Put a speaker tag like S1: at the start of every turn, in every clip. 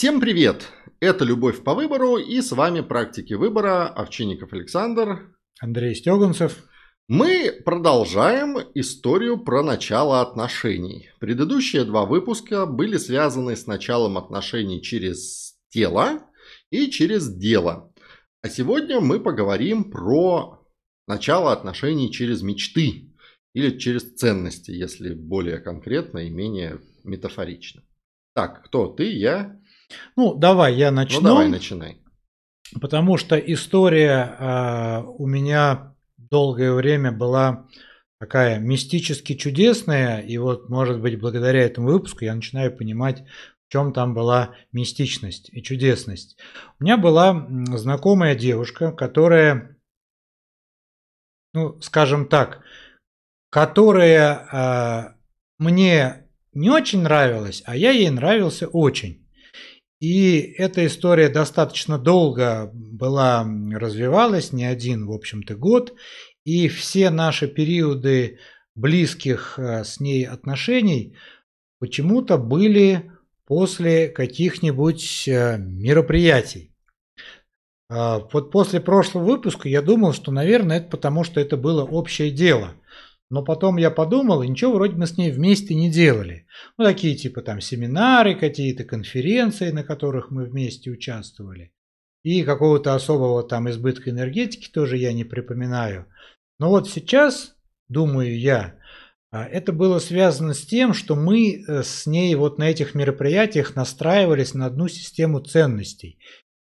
S1: Всем привет! Это «Любовь по выбору» и с вами «Практики выбора» Овчинников Александр.
S2: Андрей Стеганцев.
S1: Мы продолжаем историю про начало отношений. Предыдущие два выпуска были связаны с началом отношений через тело и через дело. А сегодня мы поговорим про начало отношений через мечты или через ценности, если более конкретно и менее метафорично. Так, кто ты, я?
S2: Ну, давай я начну.
S1: Ну, давай, начинай.
S2: Потому что история э, у меня долгое время была такая мистически чудесная, и вот, может быть, благодаря этому выпуску я начинаю понимать, в чем там была мистичность и чудесность. У меня была знакомая девушка, которая, ну, скажем так, которая э, мне не очень нравилась, а я ей нравился очень. И эта история достаточно долго была, развивалась, не один, в общем-то, год. И все наши периоды близких э, с ней отношений почему-то были после каких-нибудь э, мероприятий. А, вот после прошлого выпуска я думал, что, наверное, это потому, что это было общее дело. Но потом я подумал, и ничего вроде мы с ней вместе не делали. Ну, такие типа там семинары, какие-то конференции, на которых мы вместе участвовали. И какого-то особого там избытка энергетики тоже я не припоминаю. Но вот сейчас, думаю я, а, это было связано с тем, что мы э, с ней вот на этих мероприятиях настраивались на одну систему ценностей.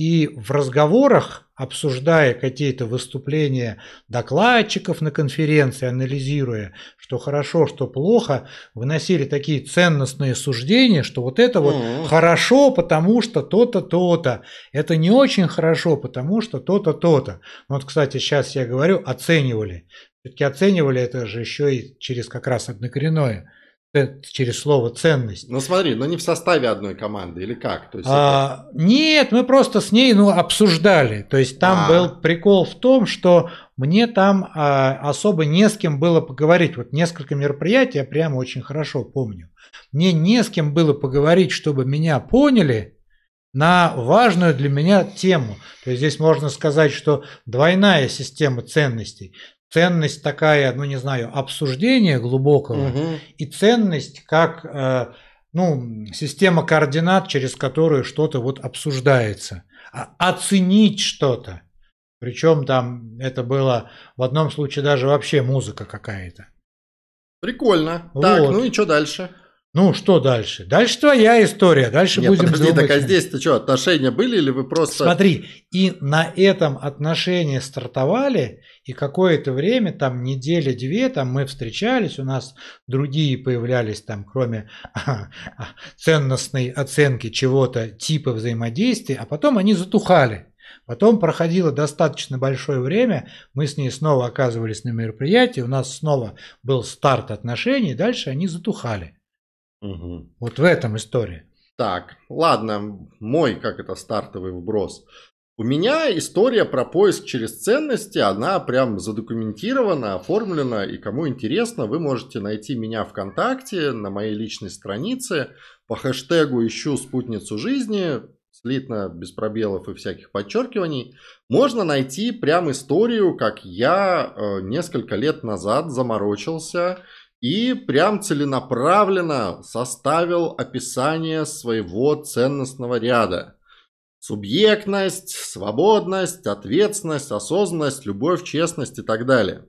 S2: И в разговорах, обсуждая какие-то выступления докладчиков на конференции, анализируя, что хорошо, что плохо, выносили такие ценностные суждения, что вот это вот mm-hmm. хорошо, потому что то-то, то-то. Это не очень хорошо, потому что то-то, то-то. Вот, кстати, сейчас я говорю, оценивали. Все-таки оценивали это же еще и через как раз однокоренное через слово ценность.
S1: Ну смотри, но не в составе одной команды или как?
S2: То есть а, это... Нет, мы просто с ней ну, обсуждали. То есть там а. был прикол в том, что мне там а, особо не с кем было поговорить. Вот несколько мероприятий я прямо очень хорошо помню. Мне не с кем было поговорить, чтобы меня поняли на важную для меня тему. То есть здесь можно сказать, что двойная система ценностей ценность такая, ну не знаю, обсуждения глубокого угу. и ценность как э, ну, система координат, через которую что-то вот обсуждается. А оценить что-то. Причем там это было в одном случае даже вообще музыка какая-то.
S1: Прикольно. Вот. Так, ну и что дальше?
S2: Ну, что дальше? Дальше твоя история. Дальше Нет, будем
S1: подожди,
S2: думать.
S1: так а здесь-то что, отношения были или вы просто...
S2: Смотри, и на этом отношения стартовали, и какое-то время, там недели-две, там мы встречались, у нас другие появлялись там, кроме ценностной оценки чего-то, типа взаимодействия, а потом они затухали. Потом проходило достаточно большое время, мы с ней снова оказывались на мероприятии, у нас снова был старт отношений, дальше они затухали. Угу. Вот в этом история.
S1: Так, ладно, мой, как это, стартовый вброс. У меня история про поиск через ценности, она прям задокументирована, оформлена, и кому интересно, вы можете найти меня ВКонтакте на моей личной странице по хэштегу «Ищу спутницу жизни», слитно, без пробелов и всяких подчеркиваний, можно найти прям историю, как я э, несколько лет назад заморочился и прям целенаправленно составил описание своего ценностного ряда. Субъектность, свободность, ответственность, осознанность, любовь, честность и так далее.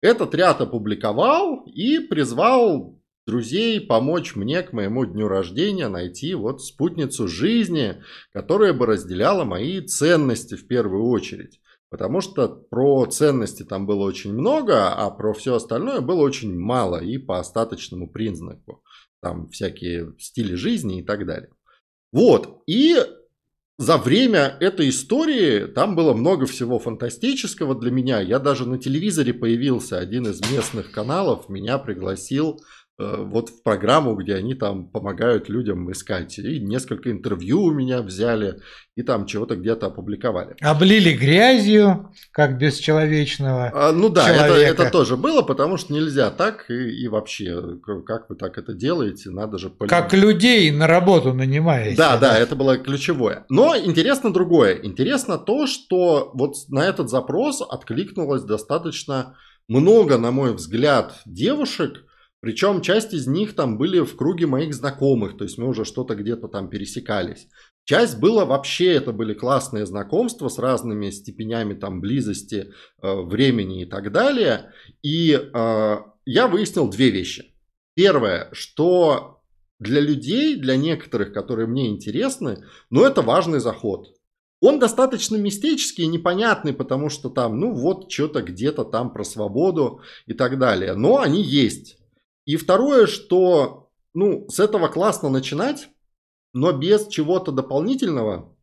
S1: Этот ряд опубликовал и призвал друзей помочь мне к моему дню рождения найти вот спутницу жизни, которая бы разделяла мои ценности в первую очередь. Потому что про ценности там было очень много, а про все остальное было очень мало и по остаточному признаку. Там всякие стили жизни и так далее. Вот. И за время этой истории там было много всего фантастического для меня. Я даже на телевизоре появился. Один из местных каналов меня пригласил вот в программу, где они там помогают людям искать. И несколько интервью у меня взяли, и там чего-то где-то опубликовали.
S2: Облили грязью, как бесчеловечного
S1: а, Ну да, это, это тоже было, потому что нельзя так, и, и вообще, как вы так это делаете, надо же...
S2: Полюбить. Как людей на работу нанимаете.
S1: Да, да, да, это было ключевое. Но интересно другое. Интересно то, что вот на этот запрос откликнулось достаточно много, на мой взгляд, девушек, причем часть из них там были в круге моих знакомых, то есть мы уже что-то где-то там пересекались. Часть было вообще, это были классные знакомства с разными степенями там близости, э, времени и так далее. И э, я выяснил две вещи. Первое, что для людей, для некоторых, которые мне интересны, ну это важный заход. Он достаточно мистический и непонятный, потому что там, ну вот, что-то где-то там про свободу и так далее. Но они есть. И второе, что, ну, с этого классно начинать, но без чего-то дополнительного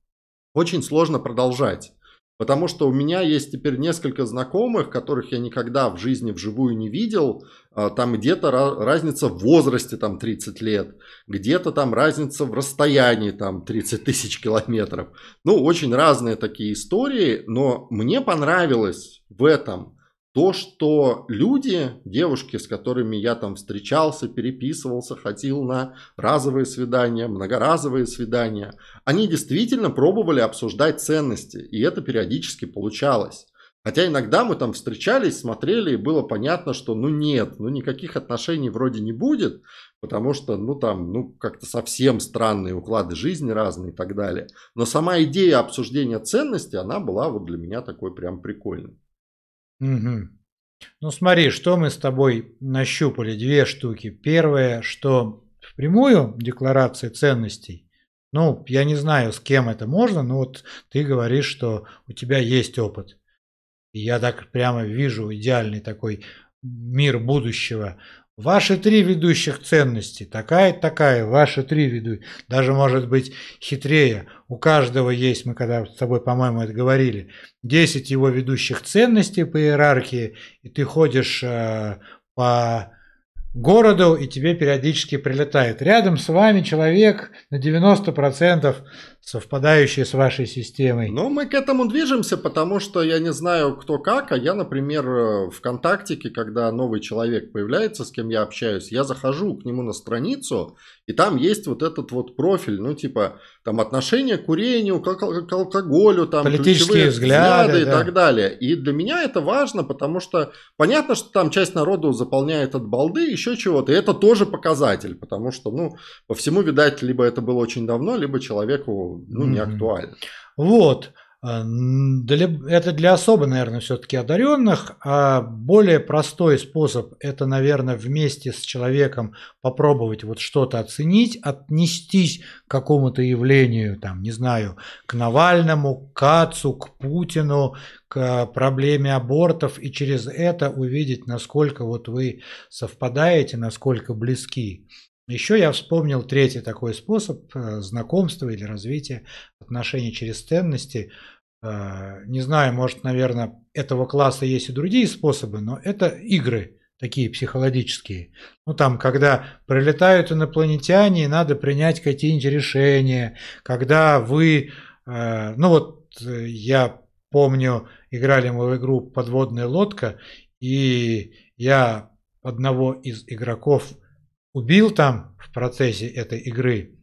S1: очень сложно продолжать. Потому что у меня есть теперь несколько знакомых, которых я никогда в жизни вживую не видел. А, там где-то разница в возрасте там 30 лет, где-то там разница в расстоянии там 30 тысяч километров. Ну, очень разные такие истории, но мне понравилось в этом то, что люди, девушки, с которыми я там встречался, переписывался, ходил на разовые свидания, многоразовые свидания, они действительно пробовали обсуждать ценности, и это периодически получалось. Хотя иногда мы там встречались, смотрели, и было понятно, что ну нет, ну никаких отношений вроде не будет, потому что ну там ну как-то совсем странные уклады жизни разные и так далее. Но сама идея обсуждения ценностей, она была вот для меня такой прям прикольной.
S2: Угу. Ну смотри, что мы с тобой нащупали, две штуки. Первое, что впрямую декларации ценностей, ну, я не знаю, с кем это можно, но вот ты говоришь, что у тебя есть опыт. И я так прямо вижу идеальный такой мир будущего. Ваши три ведущих ценности, такая-такая, ваши три веду, даже может быть хитрее. У каждого есть, мы когда с тобой, по-моему, это говорили, 10 его ведущих ценностей по иерархии, и ты ходишь э, по городу, и тебе периодически прилетает. Рядом с вами человек на 90% совпадающий с вашей системой.
S1: Ну, мы к этому движемся, потому что я не знаю, кто как, а я, например, в ВКонтактике, когда новый человек появляется, с кем я общаюсь, я захожу к нему на страницу, и там есть вот этот вот профиль, ну, типа, там отношение к курению, к, к алкоголю, там
S2: политические взгляды, взгляды
S1: и так далее. И для меня это важно, потому что понятно, что там часть народу заполняет от балды, еще чего-то, и это тоже показатель, потому что, ну, по всему, видать, либо это было очень давно, либо человеку, ну, не актуально.
S2: Вот. А, это для особо, наверное, все-таки одаренных, а более простой способ – это, наверное, вместе с человеком попробовать вот что-то оценить, отнестись к какому-то явлению, там, не знаю, к Навальному, к Кацу, к Путину, к проблеме абортов, и через это увидеть, насколько вот вы совпадаете, насколько близки. Еще я вспомнил третий такой способ э, знакомства или развития отношений через ценности. Э, не знаю, может, наверное, этого класса есть и другие способы, но это игры такие психологические. Ну, там, когда прилетают инопланетяне, надо принять какие-нибудь решения, когда вы, э, ну вот я помню, играли мы в игру «Подводная лодка», и я одного из игроков убил там в процессе этой игры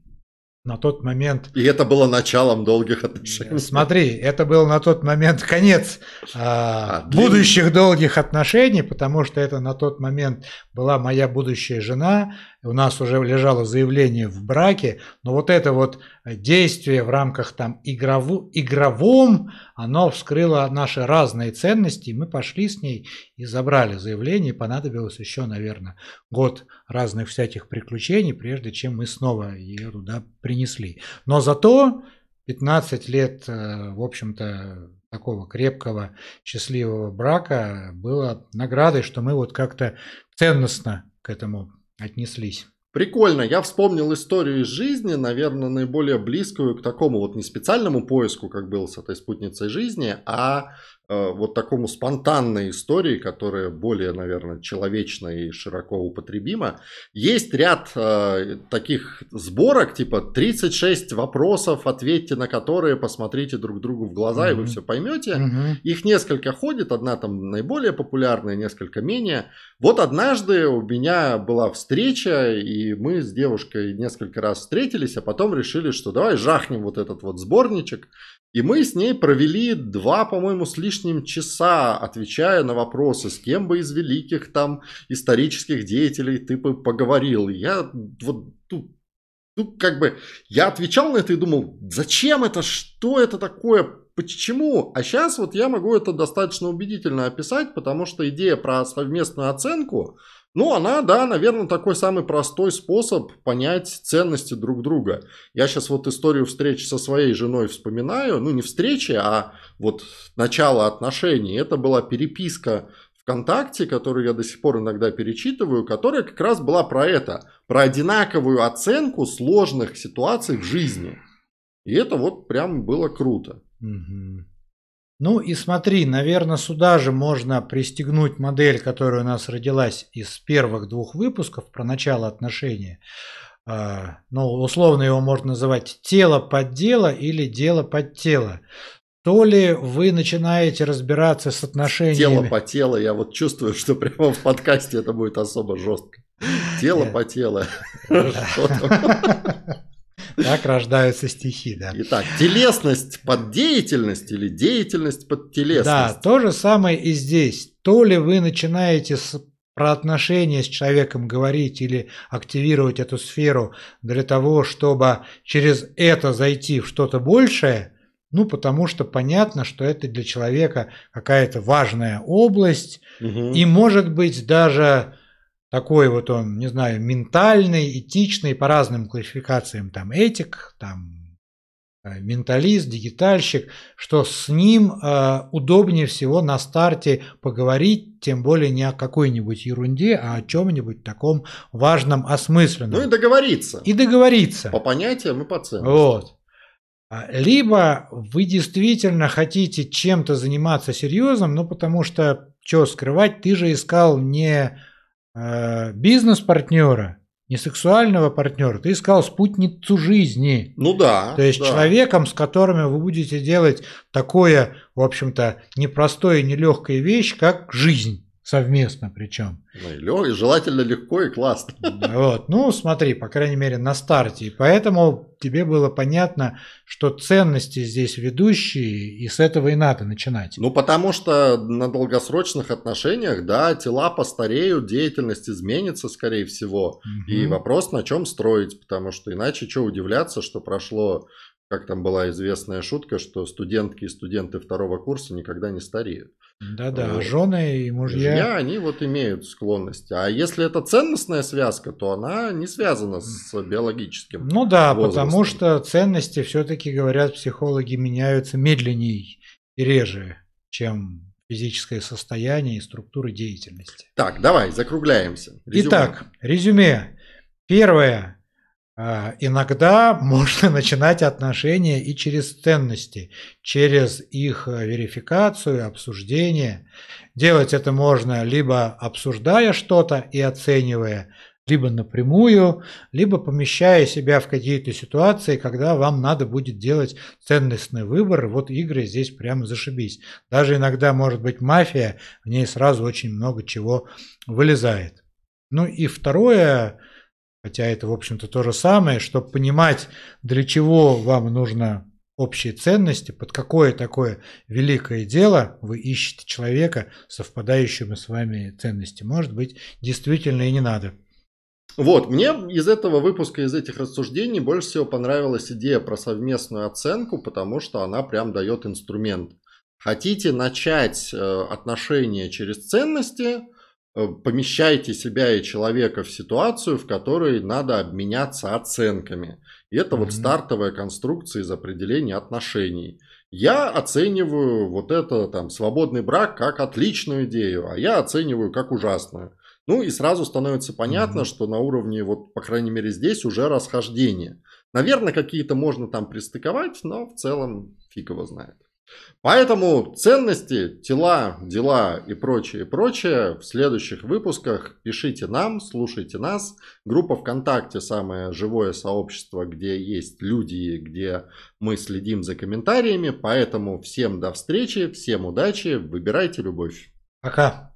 S2: на тот момент...
S1: И это было началом долгих отношений.
S2: Смотри, это был на тот момент конец а, а, будущих долгих отношений, потому что это на тот момент была моя будущая жена, у нас уже лежало заявление в браке, но вот это вот действие в рамках там игрову, игровом, оно вскрыло наши разные ценности, и мы пошли с ней и забрали заявление, понадобилось еще, наверное, год разных всяких приключений, прежде чем мы снова ее туда принесли. Но зато 15 лет, э, в общем-то, такого крепкого, счастливого брака было наградой, что мы вот как-то ценностно к этому отнеслись.
S1: Прикольно, я вспомнил историю из жизни, наверное, наиболее близкую к такому вот не специальному поиску, как был с этой спутницей жизни, а вот такому спонтанной истории, которая более, наверное, человечна и широко употребима. Есть ряд э, таких сборок, типа 36 вопросов, ответьте на которые, посмотрите друг другу в глаза, mm-hmm. и вы все поймете. Mm-hmm. Их несколько ходит, одна там наиболее популярная, несколько менее. Вот однажды у меня была встреча, и мы с девушкой несколько раз встретились, а потом решили, что давай жахнем вот этот вот сборничек. И мы с ней провели два, по-моему, с лишним часа, отвечая на вопросы, с кем бы из великих там исторических деятелей ты бы поговорил. Я вот тут ну, как бы, я отвечал на это и думал, зачем это, что это такое, почему? А сейчас вот я могу это достаточно убедительно описать, потому что идея про совместную оценку, ну, она, да, наверное, такой самый простой способ понять ценности друг друга. Я сейчас вот историю встречи со своей женой вспоминаю. Ну, не встречи, а вот начало отношений. Это была переписка ВКонтакте, которую я до сих пор иногда перечитываю, которая как раз была про это. Про одинаковую оценку сложных ситуаций в жизни. И это вот прям было круто.
S2: Угу. Ну и смотри, наверное, сюда же можно пристегнуть модель, которая у нас родилась из первых двух выпусков про начало отношений. А, ну, условно его можно называть тело под дело или дело под тело. То ли вы начинаете разбираться с отношениями...
S1: Тело по тело, я вот чувствую, что прямо в подкасте это будет особо жестко. Тело по тело.
S2: Так рождаются стихи, да.
S1: Итак, телесность под деятельность или деятельность под телесность. Да,
S2: то же самое и здесь. То ли вы начинаете с про отношения с человеком говорить или активировать эту сферу для того, чтобы через это зайти в что-то большее, ну, потому что понятно, что это для человека какая-то важная область, угу. и может быть даже такой вот он, не знаю, ментальный, этичный, по разным классификациям, там этик, там э, менталист, дигитальщик, что с ним э, удобнее всего на старте поговорить, тем более не о какой-нибудь ерунде, а о чем-нибудь таком важном, осмысленном.
S1: Ну и договориться.
S2: И договориться.
S1: По понятиям и по ценностям.
S2: Вот. А, либо вы действительно хотите чем-то заниматься серьезным, ну потому что, что скрывать, ты же искал не Э, бизнес-партнера, не сексуального партнера, ты искал спутницу жизни.
S1: Ну да.
S2: То есть
S1: да.
S2: человеком, с которым вы будете делать такое, в общем-то, непростое и нелегкая вещь, как жизнь совместно причем.
S1: Ну, и желательно легко и классно.
S2: Вот. Ну, смотри, по крайней мере, на старте. И поэтому тебе было понятно, что ценности здесь ведущие, и с этого и надо начинать.
S1: Ну, потому что на долгосрочных отношениях, да, тела постареют, деятельность изменится, скорее всего. Угу. И вопрос, на чем строить, потому что иначе что удивляться, что прошло как там была известная шутка, что студентки и студенты второго курса никогда не стареют.
S2: Да-да, вот. жены и мужья.
S1: Мужья, они вот имеют склонность. А если это ценностная связка, то она не связана с биологическим
S2: Ну да, возрастом. потому что ценности все-таки, говорят психологи, меняются медленнее и реже, чем физическое состояние и структуры деятельности.
S1: Так, давай, закругляемся.
S2: Резюме. Итак, резюме. Первое. А, иногда можно начинать отношения и через ценности, через их э, верификацию, обсуждение. Делать это можно либо обсуждая что-то и оценивая, либо напрямую, либо помещая себя в какие-то ситуации, когда вам надо будет делать ценностный выбор. Вот игры здесь прямо зашибись. Даже иногда может быть мафия, в ней сразу очень много чего вылезает. Ну и второе, Хотя это, в общем-то, то же самое, чтобы понимать, для чего вам нужно общие ценности, под какое такое великое дело вы ищете человека, совпадающего с вами ценности. Может быть, действительно и не надо.
S1: Вот, мне из этого выпуска, из этих рассуждений больше всего понравилась идея про совместную оценку, потому что она прям дает инструмент. Хотите начать э, отношения через ценности, помещайте себя и человека в ситуацию, в которой надо обменяться оценками. И это mm-hmm. вот стартовая конструкция из определения отношений. Я оцениваю вот это там свободный брак как отличную идею, а я оцениваю как ужасную. Ну и сразу становится понятно, mm-hmm. что на уровне, вот, по крайней мере, здесь уже расхождение. Наверное, какие-то можно там пристыковать, но в целом фиг его знает. Поэтому ценности, тела, дела и прочее, прочее в следующих выпусках пишите нам, слушайте нас. Группа ВКонтакте самое живое сообщество, где есть люди, где мы следим за комментариями. Поэтому всем до встречи, всем удачи, выбирайте любовь.
S2: Пока.